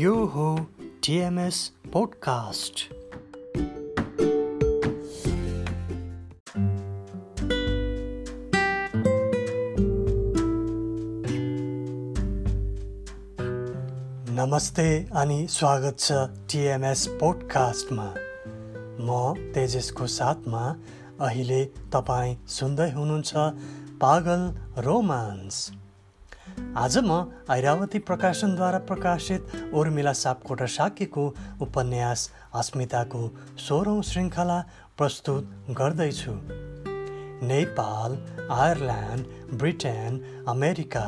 यो हो TMS podcast नमस्ते अनि स्वागत छ टिएमएस पोडकास्टमा म तेजसको साथमा अहिले तपाईँ सुन्दै हुनुहुन्छ पागल रोमान्स। आज म ऐरावती प्रकाशनद्वारा प्रकाशित उर्मिला सापकोटा साकेको उपन्यास अस्मिताको सोह्रौँ श्रृङ्खला प्रस्तुत गर्दैछु। Nepal Ireland Britain America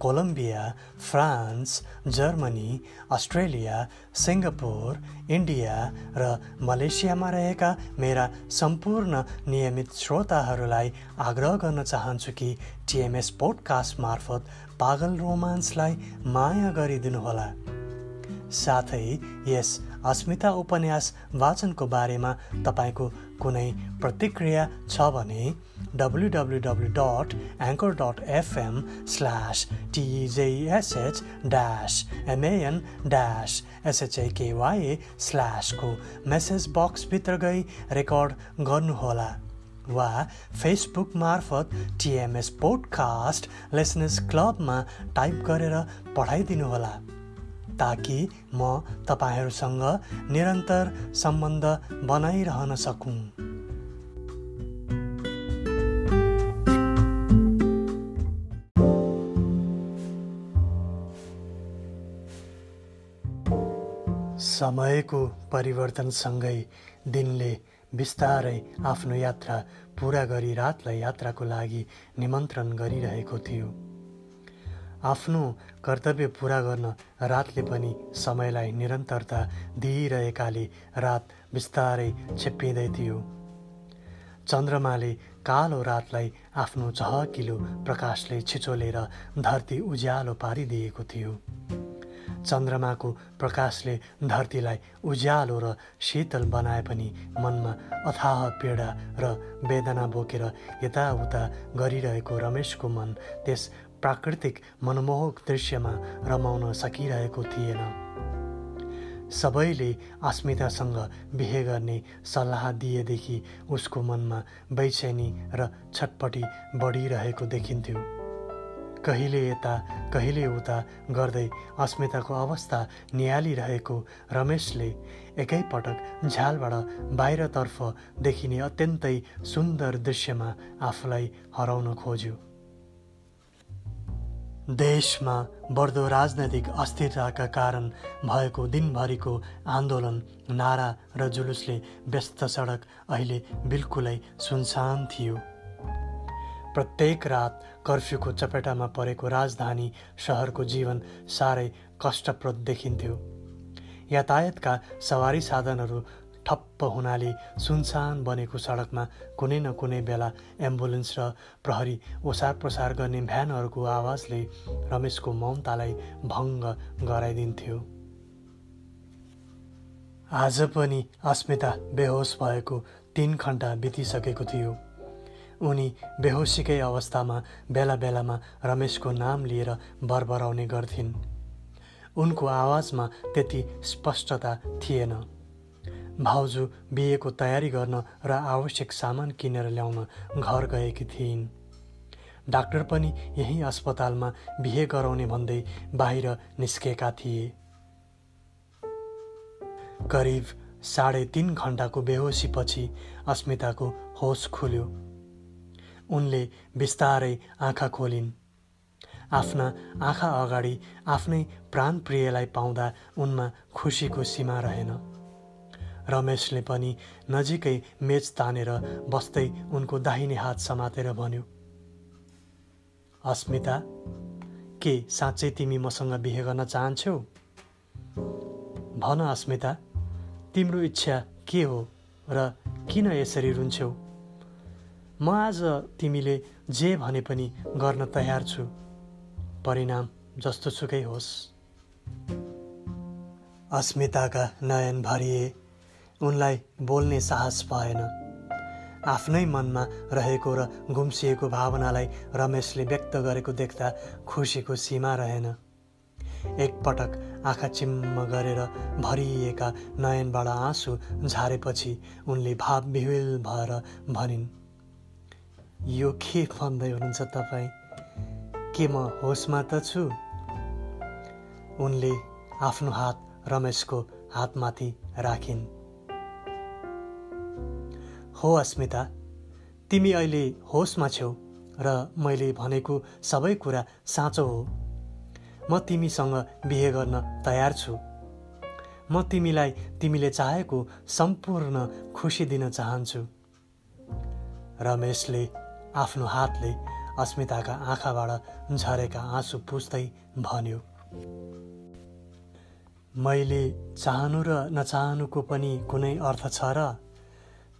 Colombia France Germany Australia Singapore India र मलेसियामा रहेका मेरा सम्पूर्ण नियमित श्रोताहरूलाई आग्रह गर्न चाहन्छु कि टिएमएस पोडकास्ट मार्फत पागल रोमान्सलाई माया गरिदिनुहोला साथै यस अस्मिता उपन्यास वाचनको बारेमा तपाईँको कुनै प्रतिक्रिया छ भने W W W dot anchor dot FM slash TJSH dash MN dash SHAKY स्ल्यासको message बक्सभित्र गई रेकर्ड गर्नुहोला वा फेसबुक मार्फत टिएमएस पोडकास्ट लेसनर्स क्लबमा टाइप गरेर पठाइदिनुहोला। ताकि म तपाईँहरूसँग निरन्तर सम्बन्ध बनाइरहन सकौँ। समयको परिवर्तनसँगै दिनले बिस्तारै आफ्नो यात्रा पुरा गरी रातलाई यात्राको लागि निमन्त्रण गरिरहेको थियो। आफ्नो कर्तव्य पुरा गर्न रातले पनि समयलाई निरन्तरता दिइरहेकाले रात बिस्तारै छेप्पिँदै थियो। चन्द्रमाले कालो रातलाई आफ्नो चहकिलो प्रकाशले छिचोलेर धरती उज्यालो पारिदिएको थियो। चन्द्रमाको प्रकाशले धरतीलाई उज्यालो र शीतल बनाए पनि मनमा अथाह पीडा र वेदना बोकेर यताउता गरिरहेको रमेशको मन त्यस प्राकृतिक मनमोहक दृश्यमा रमाउन सकिरहेको थिएन। सबैले अस्मितासँग बिहे गर्ने सल्लाह दिएदेखि उसको मनमा बैचेनी र छटपटी बढिरहेको देखिन्थ्यो। कहिले यता कहिले उता गर्दै अस्मिताको अवस्था निहालिरहेको रमेशले एकैपटक झ्यालबाट बाहिरतर्फ देखिने अत्यन्तै सुन्दर दृश्यमा आफूलाई हराउन खोज्यो। देशमा बढ्दो राजनैतिक अस्थिरताका कारण भएको दिनभरिको आन्दोलन नारा र जुलुसले व्यस्त सडक अहिले बिल्कुलै सुनसान थियो। प्रत्येक रात कर्फ्यूको चपेटामा परेको राजधानी सहरको जीवन साह्रै कष्टप्रद देखिन्थ्यो। यातायातका सवारी साधनहरू ठप्प हुनाले सुनसान बनेको सडकमा कुनै न कुनै बेला एम्बुलेन्स र प्रहरी ओसार प्रसार गर्ने भ्यानहरूको आवाजले रमेशको ममतालाई भङ्ग गराइदिन्थ्यो। आज पनि अस्मिता बेहोस भएको तिन घन्टा बितिसकेको थियो। उनी बेहोसीकै अवस्थामा बेला बेलामा रमेशको नाम लिएर बरबराउने गर्थिन्। उनको आवाजमा त्यति स्पष्टता थिएन। भाउजू बिहेको तयारी गर्न र आवश्यक सामान किनेर ल्याउन घर गएकी थिइन्। डाक्टर पनि यही अस्पतालमा बिहे गराउने भन्दै बाहिर निस्केका थिए। करिब साढे तिन घन्टाको बेहोसीपछि अस्मिताको होस खुल्यो। उनले बिस्तारै आँखा खोलिन्। आफ्ना आँखा अगाडि आफ्नै प्राणप्रियलाई पाउँदा उनमा खुसीको सीमा रहेन। रमेशले पनि नजिकै मेच तानेर बस्दै उनको दाहिने हात समातेर भन्यो अस्मिता के साँच्चै तिमी मसँग बिहे गर्न चाहन्छौ? भन अस्मिता तिम्रो इच्छा के हो र किन यसरी रुन्छौ? म आज तिमीले जे भने पनि गर्न तयार छु। परिणाम जस्तो सुकै होस्। अस्मिताका नयन भरिए उनलाई बोल्ने साहस भएन आफ्नै मनमा रहेको र गुम्सिएको भावनालाई रमेशले व्यक्त गरेको देख्दा खुसीको सीमा रहेन। एकपटक आँखा चिम्म गरेर भरिएका नयनबाट आँसु झारेपछि उनले भाव विह्वेल भएर भनिन् यो के भन्दै हुनुहुन्छ तपाईँ? के म होसमा त छु? उनले आफ्नो हात रमेशको हातमाथि राखिन्। हो अस्मिता। तिमी अहिले होसमा छेउ र मैले भनेको सबै कुरा साँचो हो। म तिमीसँग बिहे गर्न तयार छु। म तिमीलाई तिमीले चाहेको सम्पूर्ण खुसी दिन चाहन्छु। रमेशले आफ्नो हातले अस्मिताका आँखाबाट झरेका आँसु पुस्दै भन्यो मैले चाहनु र नचाहनुको पनि कुनै अर्थ छ र?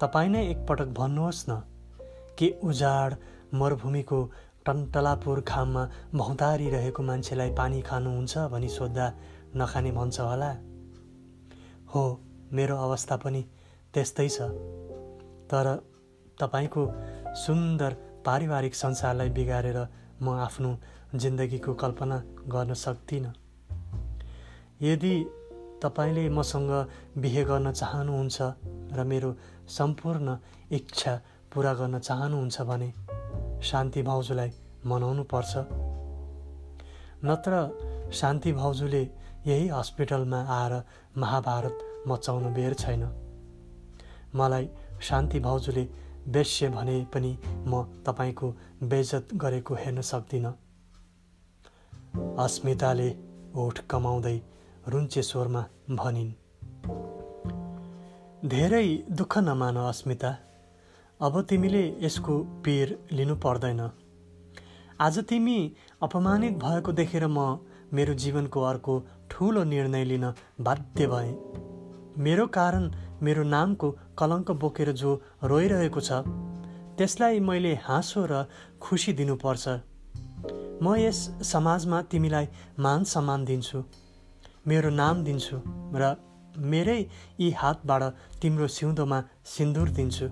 तपाईँ नै एकपटक भन्नुहोस् न के उजाड मरुभूमिको टन्टलापुर खाममा भौतारिरहेको मान्छेलाई पानी खानुहुन्छ भनी सोद्धा नखाने भन्छ होला? हो मेरो अवस्था पनि त्यस्तै छ। तर तपाईँको सुन्दर पारिवारिक संसारलाई बिगारेर म आफ्नो जिन्दगीको कल्पना गर्न सक्दिनँ। यदि तपाईँले मसँग बिहे गर्न चाहनुहुन्छ र मेरो सम्पूर्ण इच्छा पुरा गर्न चाहनुहुन्छ भने शान्ति भाउजूलाई मनाउनु पर्छ। नत्र शान्ति भाउजूले यही हस्पिटलमा आएर महाभारत मचाउनु बेर छैन। मलाई शान्ति भाउजूले बेस्य भने पनि म तपाईँको बेजत गरेको हेर्न सक्दिनँ। अस्मिताले ओठ कमाउँदै रुन्चे स्वरमा भनिन्। धेरै दुःख नमान अस्मिता। अब तिमीले यसको पिर लिनु पर्दैन। आज तिमी अपमानित भएको देखेर म मेरो जीवनको अर्को ठुलो निर्णय लिन बाध्य भएँ। मेरो कारण मेरो नामको कलङ्क बोकेर जो रोइरहेको छ त्यसलाई मैले हाँसो र खुसी दिनुपर्छ। म यस समाजमा तिमीलाई मान सम्मान दिन्छु मेरो नाम दिन्छु र मेरै यी हातबाट तिम्रो सिउँदोमा सिन्दुर दिन्छु।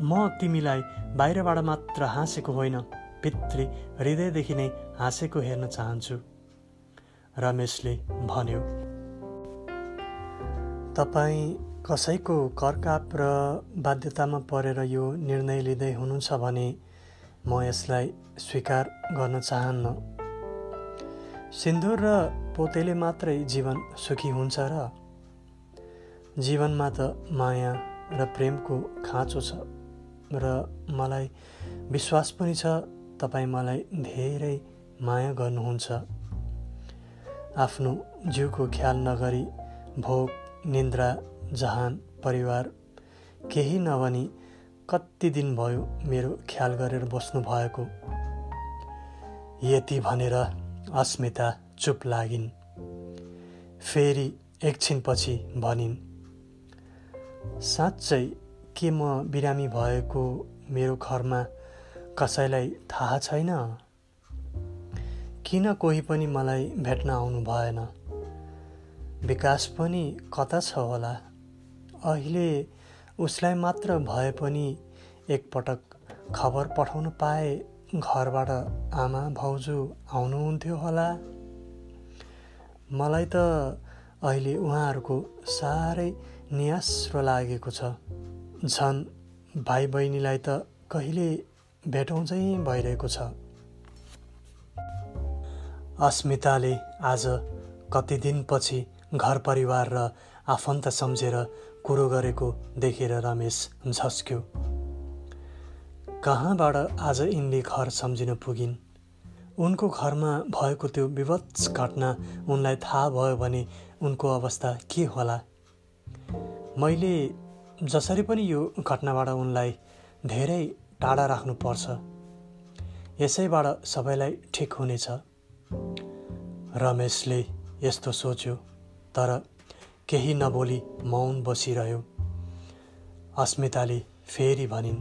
म तिमीलाई बाहिरबाट मात्र हाँसेको होइन पितृ हृदयदेखि नै हाँसेको हेर्न चाहन्छु। रमेशले भन्यो तपाईँ कसैको करकाप र बाध्यतामा परेर यो निर्णय लिँदै हुनुहुन्छ भने म यसलाई स्वीकार गर्न चाहन्न। सिन्दुर र पोतेले मात्रै जीवन सुखी हुन्छ र जीवनमा त माया र प्रेमको खाँचो छ र मलाई विश्वास पनि छ तपाईँ मलाई धेरै माया गर्नुहुन्छ। आफ्नो जिउको ख्याल नगरी भोक निन्द्रा जहान परिवार केही नभनी कति दिन भयो मेरो ख्याल गरेर बस्नु भएको यति भनेर अस्मिता चुप लागिन्। फेरि एकछिनपछि भनिन् साँच्चै के म बिरामी भएको मेरो घरमा कसैलाई थाहा छैन? किन कोही पनि मलाई भेट्न आउनु भएन? विकास पनि कता छ होला? अहिले उसलाई मात्र भए पनि एकपटक खबर पठाउनु पाए घरबाट आमा भाउजू आउनुहुन्थ्यो होला। मलाई त अहिले उहाँहरूको साह्रै नियास्रो लागेको छ। झन् भाइ बहिनीलाई त कहिले भेटौँ चाहिँ भइरहेको छ। अस्मिताले आज कति दिनपछि घर परिवार र आफन्त सम्झेर कुरो गरेको देखेर रमेश झस्क्यो। कहाँबाट आज यिनले घर सम्झिन पुगिन्? उनको घरमा भएको त्यो विवत्स घटना उनलाई थाहा भयो भने उनको अवस्था के होला? मैले जसरी पनि यो घटनाबाट उनलाई धेरै टाढा राख्नुपर्छ यसैबाट सबैलाई ठिक हुनेछ। रमेशले यस्तो सोच्यो तर केही नबोली मौन बसिरह्यो। अस्मिताले फेरि भनिन्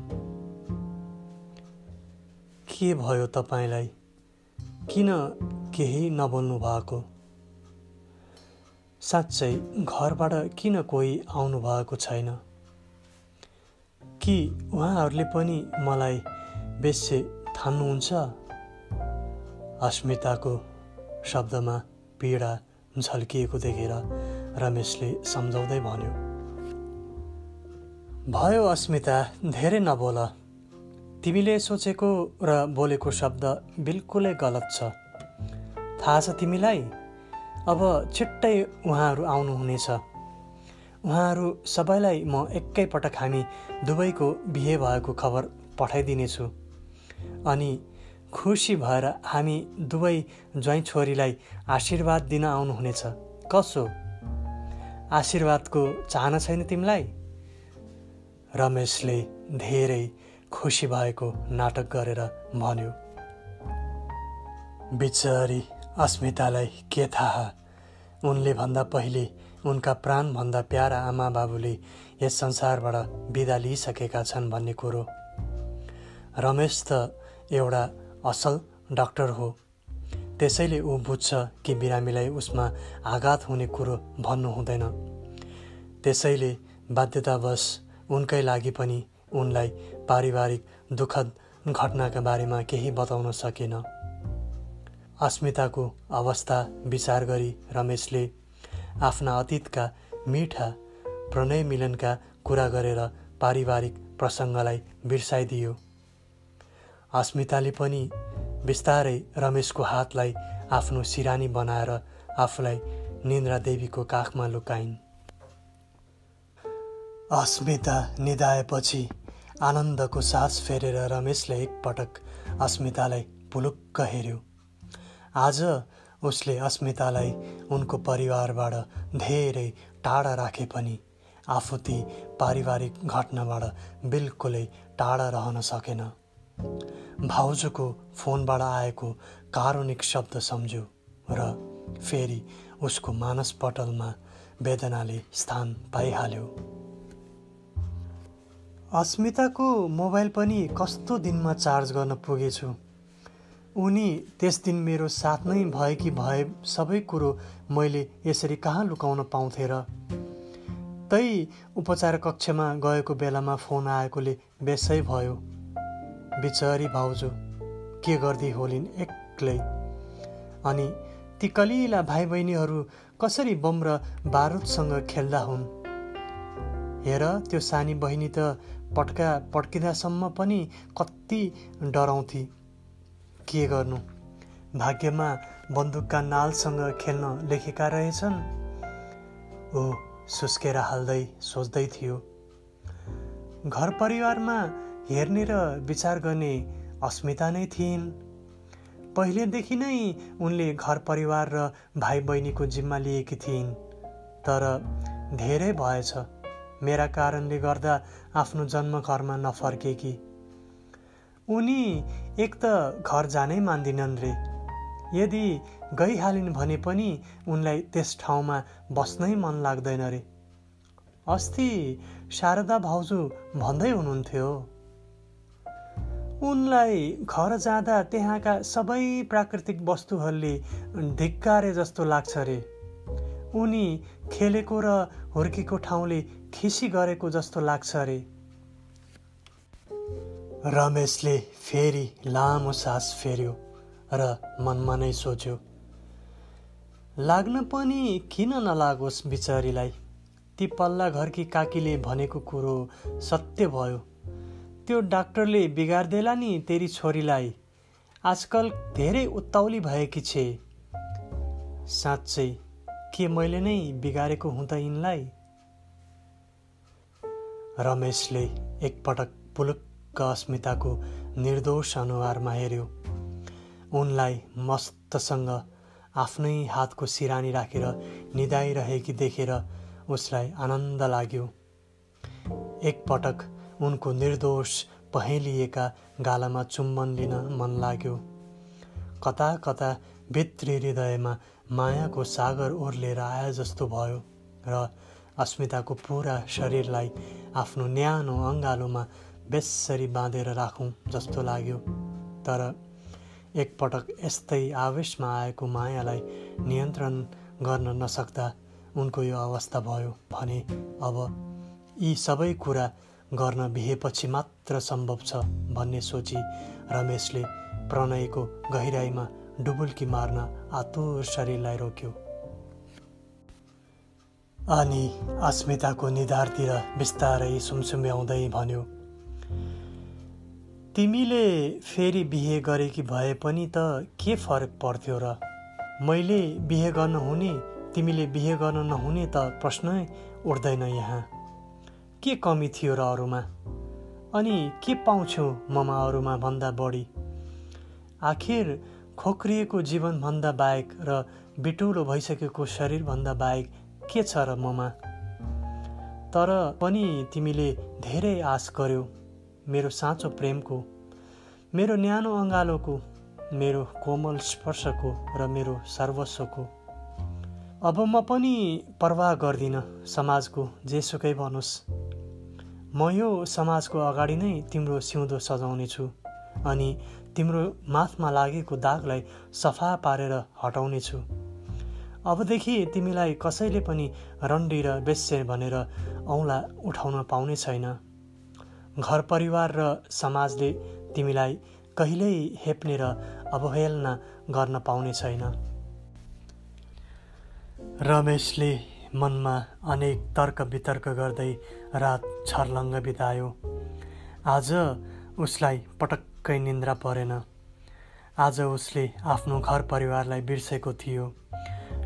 के भयो तपाईँलाई? किन केही नबोल्नु भएको साँच्चै घरबाट किन कोही आउनु भएको छैन? कि उहाँहरूले पनि मलाई बेस्य ठान्नुहुन्छ अस्मिताको शब्दमा पीडा झल्किएको देखेर रमेशले सम्झाउँदै भन्यो भयो अस्मिता धेरै नबोल। तिमीले सोचेको र बोलेको शब्द बिल्कुलै गलत छ। थाहा छ तिमीलाई? अब छिट्टै उहाँहरू आउनुहुनेछ। उहाँहरू सबैलाई म एकैपटक हामी दुवैको बिहे भएको खबर पठाइदिनेछु। अनि खुसी भएर हामी दुवै ज्वाइँ छोरीलाई आशीर्वाद दिन आउनुहुनेछ। कसो? आशीर्वादको चाहना छैन तिमीलाई? रमेशले धेरै खुसी भएको नाटक गरेर भन्यो। बिचरी। अस्मितालाई के थाहा? उनले भन्दा पहिले उनका प्राणभन्दा प्यारा आमा बाबुले यस संसारबाट बिदा लिइसकेका छन् भन्ने कुरो। रमेश त एउटा असल डाक्टर हो। त्यसैले ऊ बुझ्छ कि बिरामीलाई उसमा आघात हुने कुरो भन्नु हुँदैन। त्यसैले बाध्यतावश उनकै लागि पनि उनलाई पारिवारिक दुःखद घटनाका बारेमा केही बताउन सकेन। अस्मिताको अवस्था विचार गरी रमेशले आफ्ना अतीतका मिठा प्रणय मिलनका कुरा गरेर पारिवारिक प्रसङ्गलाई बिर्साइदियो। अस्मिताले पनि बिस्तारै रमेशको हातलाई आफ्नो सिरानी बनाएर आफूलाई निन्द्रा देवीको काखमा लुकाइन्। अस्मिता निधाएपछि आनन्दको सास फेरेर रमेशले एकपटक अस्मितालाई पुलुक्क हेऱ्यो। आज उसले अस्मितालाई उनको परिवारबाट धेरै टाढा राखे पनि आफू ती पारिवारिक घटनाबाट बिल्कुलै टाढा रहन सकेन। भाउजूको फोनबाट आएको कारुणिक शब्द सम्झ्यो र फेरि उसको मानसपटलमा वेदनाले स्थान पाइहाल्यो। अस्मिताको मोबाइल पनि कस्तो दिनमा चार्ज गर्न पुगेछु? उनी त्यस दिन मेरो साथ नै भए कि भए सबै कुरो मैले यसरी कहाँ लुकाउन पाउँथे र? तै उपचार कक्षमा गएको बेलामा फोन आएकोले बेसै भयो। बिचरी भाउजू के गर्दै होलिन् एक्लै? अनि ती कलिला भाइ बहिनीहरू कसरी बम र बारुदसँग खेल्दा हुन्? हेर त्यो सानी बहिनी त पट्का पड्किँदासम्म पनि कति डराउँथे। के गर्नु? भाग्यमा बन्दुकका नालसँग खेल्न लेखेका रहेछन्। ऊ सुस्केर हाल्दै सोच्दै थियो घर परिवारमा हेर्ने र विचार गर्ने अस्मिता नै थिइन्। पहिलेदेखि नै उनले घर परिवार र भाइ बहिनीको जिम्मा लिएकी थिइन् तर धेरै भएछ। मेरा कारणले गर्दा आफ्नो जन्म घरमा नफर्केकी उनी एक त घर जानै मान्दिनन् रे। यदि गइहालिन् भने पनि उनलाई त्यस ठाउँमा बस्नै मन लाग्दैन रे। अस्ति शारदा भाउजू भन्दै हुनुहुन्थ्यो उनलाई घर जाँदा त्यहाँका सबै प्राकृतिक वस्तुहरूले धिक्कारे जस्तो लाग्छ रे। उनी खेलेको र हुर्केको ठाउँले खिसी गरेको जस्तो लाग्छ रे। रमेशले फेरि लामो सास फेर्यो र मनमा नै सोच्यो लाग्न पनि किन नलागोस् बिचरीलाई? ती पल्ला घरकी काकीले भनेको कुरो सत्य भयो। त्यो डाक्टरले बिगार्देला नि तेरी छोरीलाई। आजकल धेरै उत्ताउली भएकी छे। साँच्चै के मैले नै बिगारेको हुँदा यिनलाई? रमेशले एकपटक पुलुक्क अस्मिताको निर्दोष अनुहारमा हेऱ्यो। उनलाई मस्तसँग आफ्नै हातको सिरानी राखेर निधाइरहेकी देखेर उसलाई आनन्द लाग्यो। एकपटक उनको निर्दोष पहेलिएका गालामा चुम्बन लिन मन लाग्यो। कता कता भित्री हृदयमा मायाको सागर ओर्लेर आए जस्तो भयो र अस्मिताको पुरा शरीरलाई आफ्नो न्यानो अङ्गालोमा बेसरी बाँधेर राखौँ जस्तो लाग्यो। तर एकपटक यस्तै आवेशमा आएको मायालाई नियन्त्रण गर्न नसक्दा उनको यो अवस्था भयो भने अब यी सबै कुरा गर्न बिहेपछि मात्र सम्भव छ भन्ने सोची रमेशले प्रणयको गहिराईमा डुबुल्की मार्न आतुर शरीरलाई रोक्यो। अनि अस्मिताको निधारतिर बिस्तारै सुमसुम्याउँदै भन्यो तिमीले फेरि बिहे गरेकी भए पनि त के फरक पर्थ्यो र? मैले बिहे गर्न हुने तिमीले बिहे गर्न नहुने त प्रश्नै उठ्दैन यहाँ। के कमी थियो र अरूमा? अनि के पाउँछौ ममा अरूमा भन्दा बढी? आखिर खोक्रिएको जीवनभन्दा बाहेक र बिटुलो भइसकेको शरीरभन्दा बाहेक के छ र ममा? तर पनि तिमीले धेरै आश गर्यौ। मेरो साँचो प्रेमको मेरो न्यानो अँगालोको मेरो कोमल स्पर्शको र मेरो सर्वस्वको। अब म पनि प्रवाह गर्दिनँ समाजको जेसुकै भनोस् म यो समाजको अगाडि नै तिम्रो सिउँदो सजाउनेछु अनि तिम्रो माथमा लागेको दागलाई सफा पारेर हटाउनेछु। अबदेखि तिमीलाई कसैले पनि रन्डी र बेस्य भनेर औँला उठाउन पाउने छैन। घर परिवार र समाजले तिमीलाई कहिल्यै हेप्ने र अवहेलना गर्न पाउने छैन। रमेशले मनमा अनेक तर्क वितर्क गर्दै रात छर्लङ्ग बितायो। आज उसलाई पटक्कै निन्द्रा परेन। आज उसले आफ्नो घर परिवारलाई बिर्सेको थियो।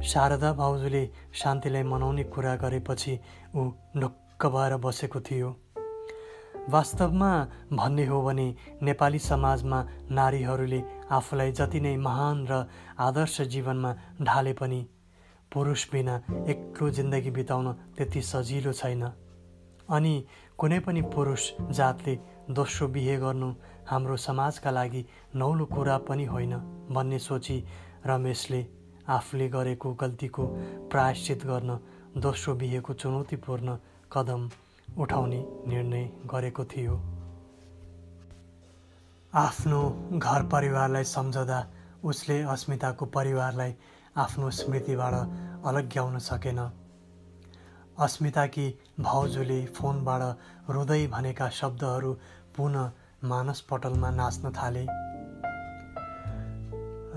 शारदा भाउजूले शान्तिलाई मनाउने कुरा गरेपछि ऊ ढुक्क भएर बसेको थियो। वास्तवमा भन्ने हो भने नेपाली समाजमा नारीहरूले आफूलाई जति नै महान र आदर्श जीवनमा ढाले पनि पुरुष बिना एक्लो जिन्दगी बिताउन त्यति सजिलो छैन। अनि कुनै पनि पुरुष जातले दोस्रो बिहे गर्नु हाम्रो समाजका लागि नौलो कुरा पनि होइन भन्ने सोची रमेशले आफूले गरेको गल्तीको प्रायश्चित गर्न दोस्रो बिहेको चुनौतीपूर्ण कदम उठाउने निर्णय गरेको थियो। आफ्नो घर परिवारलाई सम्झँदा उसले अस्मिताको परिवारलाई आफ्नो स्मृतिबाट अलग्याउन सकेन। अस्मिताकी भाउजूले फोनबाट रुँदै भनेका शब्दहरू पुनः मानसपटलमा नाच्न थाले।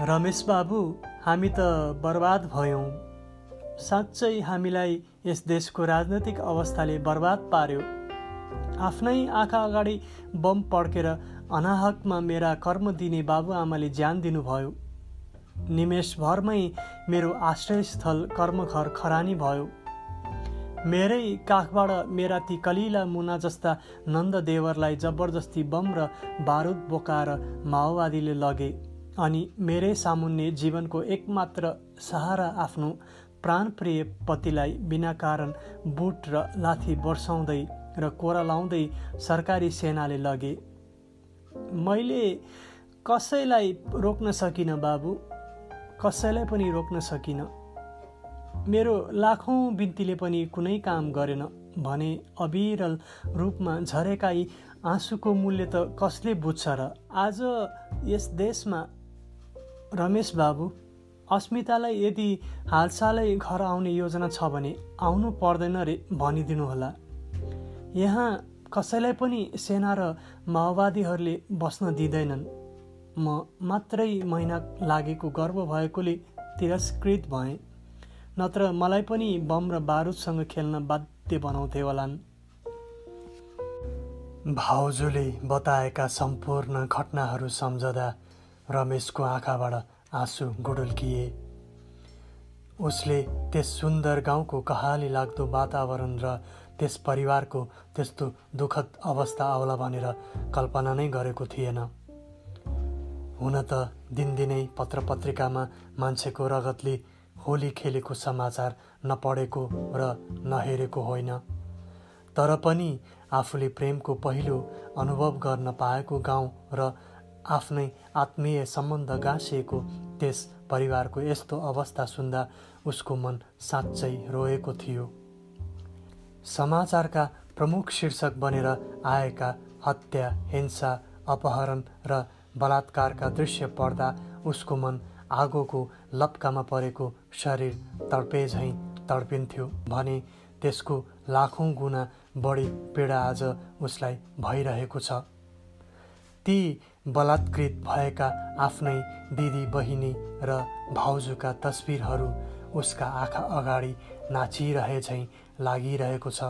रमेश बाबु हामी त बर्बाद भयौँ। साँच्चै हामीलाई यस देशको राजनैतिक अवस्थाले बर्बाद पार्यो। आफ्नै आँखा अगाडि बम पड्केर अनाहकमा मेरा कर्म दिने बाबुआमाले ज्यान दिनुभयो। निमेषभरमै मेरो आश्रयस्थल कर्मघर खरानी भयो। मेरै काखबाट मेरा ती कलिला मुना जस्ता नन्ददेवरलाई जबरजस्ती बम र बारुद बोकाएर माओवादीले लगे अनि मेरै सामुन्ने जीवनको एकमात्र सहारा आफ्नो प्राणप्रिय पतिलाई बिना कारण बुट र लाठी वर्साउँदै र कोरा लाउँदै सरकारी सेनाले लगे। मैले कसैलाई रोक्न सकिनँ बाबु? कसैलाई पनि रोक्न सकिनँ? मेरो लाखौँ बिन्तीले पनि कुनै काम गरेन भने अविरल रूपमा झरेका यी आँसुको मूल्य त कसले बुझ्छ र? आज यस देशमा रमेश बाबु अस्मितालाई यदि हालसालै घर आउने योजना छ भने आउनु पर्दैन रे भनिदिनुहोला यहाँ कसैलाई पनि सेना र माओवादीहरूले बस्न दिँदैनन्। म मात्रै महिना लागेको गर्व भएकोले तिरस्कृत भएँ। नत्र मलाई पनि बम र बारुदसँग खेल्न बाध्य बनाउँथे होलान्। भाउजूले बताएका सम्पूर्ण घटनाहरू सम्झदा रमेशको आँखाबाट आँसु गुडुल्किए उसले त्यस सुन्दर गाउँको कहाली लाग्दो वातावरण र त्यस परिवारको त्यस्तो दुःखद अवस्था आउला भनेर कल्पना नै गरेको थिएन। हुन त दिनदिनै पत्र पत्रिकामा मान्छेको रगतले होली खेलेको समाचार नपढेको र नहेरेको होइन। तर पनि आफूले प्रेमको पहिलो अनुभव गर्न पाएको गाउँ र आफ्नै आत्मीय सम्बन्ध गाँसिएको त्यस परिवारको यस्तो अवस्था सुन्दा उसको मन साँच्चै रोएको थियो। समाचारका प्रमुख शीर्षक बनेर आएका हत्या हिंसा अपहरण र बलात्कारका दृश्य पढ्दा उसको मन आगोको लप्कामा परेको शरीर तडपे झैँ तडपिन्थ्यो भने त्यसको लाखौँ गुणा बढी पीडा आज उसलाई भइरहेको छ। ती बलात्कृत भएका आफ्नै दिदी बहिनी र भाउजूका तस्विरहरू उसका आँखा अगाडि नाचिरहे झैँ लागिरहेको छ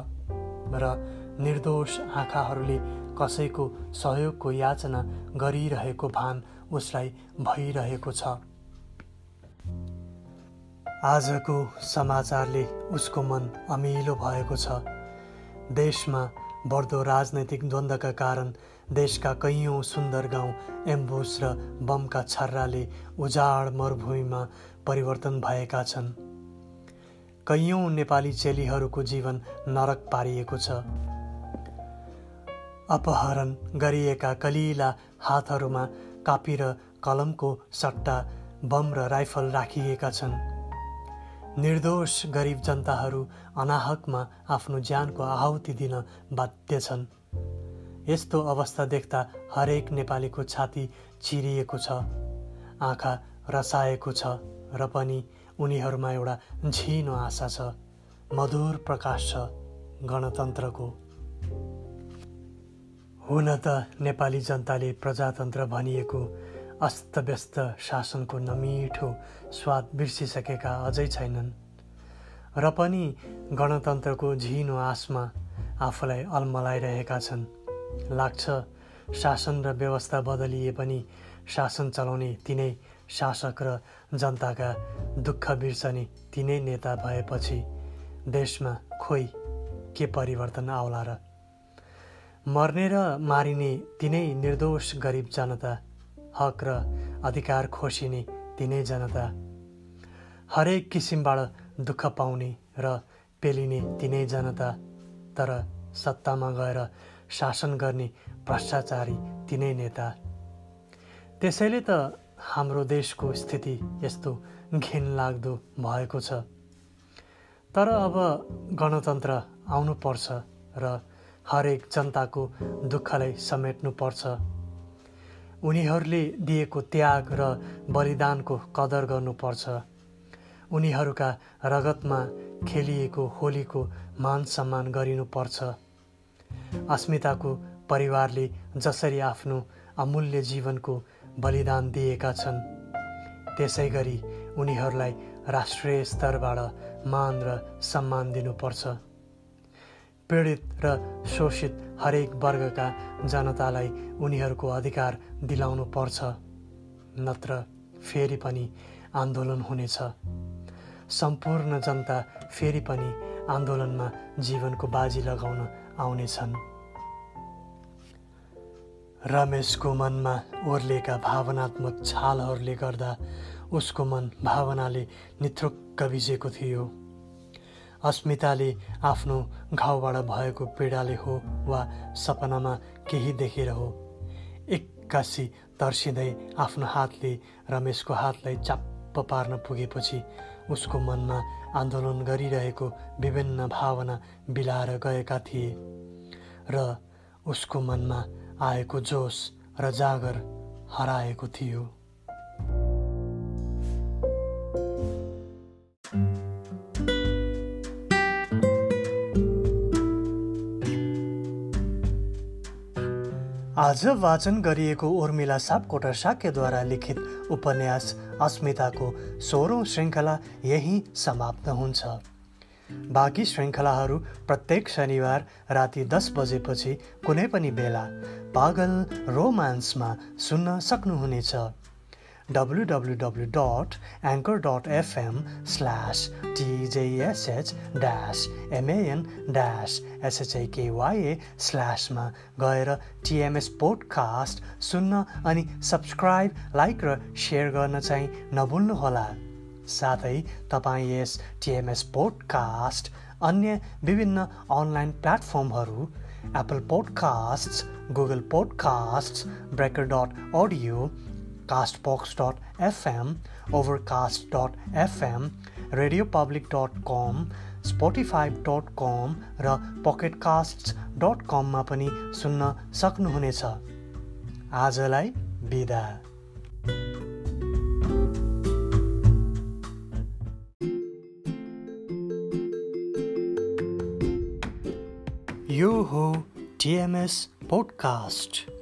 र निर्दोष आँखाहरूले कसैको सहयोगको याचना गरिरहेको भान उसलाई भइरहेको छ। आजको समाचारले उसको मन अमिलो भएको छ। देशमा बढ्दो राजनैतिक द्वन्द्वका कारण देशका कैयौँ सुन्दर गाउँ एम्बुस र बमका छर्राले उजाड मरुभूमिमा परिवर्तन भएका छन्। कैयौँ नेपाली चेलीहरूको जीवन नरक पारिएको छ। अपहरण गरिएका कलिला हातहरूमा कापी र कलमको सट्टा बम र राइफल राखिएका छन्। निर्दोष गरिब जनताहरू अनाहकमा आफ्नो ज्यानको आहुति दिन बाध्य छन्। यस्तो अवस्था देख्दा हरेक नेपालीको छाती चिरिएको छ आँखा रसाएको छ र पनि उनीहरूमा एउटा झिनो आशा छ मधुर प्रकाश छ गणतन्त्रको। हुन त नेपाली जनताले प्रजातन्त्र भनिएको अस्तव्यस्त शासनको नमिठो स्वाद बिर्सिसकेका अझै छैनन्। र पनि गणतन्त्रको झिनो आशमा आफूलाई अल्मलाइरहेका छन्। लाग्छ शासन र व्यवस्था बदलिए पनि शासन चलाउने तिनै शासक र जनताका दुःख बिर्सने तिनै नेता भएपछि देशमा खोइ के परिवर्तन आउला र? मर्ने र मारिने तिनै निर्दोष गरिब जनता हक र अधिकार खोसिने तिनै जनता। हरेक किसिमबाट दुःख पाउने र पेलिने तिनै जनता। तर सत्तामा गएर शासन गर्ने भ्रष्टाचारी तिनै नेता। त्यसैले त हाम्रो देशको स्थिति यस्तो घिनलाग्दो भएको छ। तर अब गणतन्त्र आउनुपर्छ र हरेक जनताको दुःखलाई समेट्नुपर्छ। उनीहरूले दिएको त्याग र बलिदानको कदर गर्नुपर्छ। उनीहरूका रगतमा खेलिएको होलीको मान सम्मान गरिनुपर्छ। अस्मिताको परिवारले जसरी आफ्नो अमूल्य जीवनको बलिदान दिएका छन् त्यसै गरी उनीहरूलाई राष्ट्रिय स्तरबाट मान र सम्मान दिनुपर्छ। पीडित र शोषित हरेक वर्गका जनतालाई उनीहरूको अधिकार दिलाउनु पर्छ नत्र फेरि पनि आन्दोलन हुनेछ। सम्पूर्ण जनता फेरि पनि आन्दोलनमा जीवनको बाजी लगाउन आउनेछन्। रमेशको मनमा ओर्लेका भावनात्मक छालहरूले गर्दा उसको मन भावनाले निथ्रुक्क भिजेको थियो। अस्मिताले आफ्नो घाउबाट भएको पीडाले हो वा सपनामा केही देखेर हो। एक्कासी तर्सिँदै आफ्नो हातले रमेशको हातलाई चाप्प पार्न पुगेपछि उसको मनमा आन्दोलन गरिरहेको विभिन्न भावना बिलाएर गएका थिए र उसको मनमा आएको जोस र जागर हराएको थियो। आज वाचन गरिएको उर्मिला सापकोटा साक्यद्वारा लिखित उपन्यास अस्मिताको सोह्रौँ श्रृङ्खला यही समाप्त हुन्छ। बाँकी श्रृङ्खलाहरू प्रत्येक शनिबार राति दस बजेपछि कुनै पनि बेला पागल रोमान्समा सुन्न सक्नुहुनेछ। www.anchor.fm slash tjsh dash man dash shakya स्ल्यासमा गएर टिएमएस पोडकास्ट सुन्न अनि सब्सक्राइब लाइक र सेयर गर्न चाहिँ नभुल्नुहोला। साथै तपाईँ यस टिएमएस पोडकास्ट अन्य विभिन्न अनलाइन प्लेटफर्महरू Apple podcast Google podcast breaker dot audio castbox.fm, overcast.fm, radiopublic.com, spotify.com र pocketcasts.com मा पनि सुन्न सक्नुहुनेछ आजलाई बिदा यो हो टिएमएस पोडकास्ट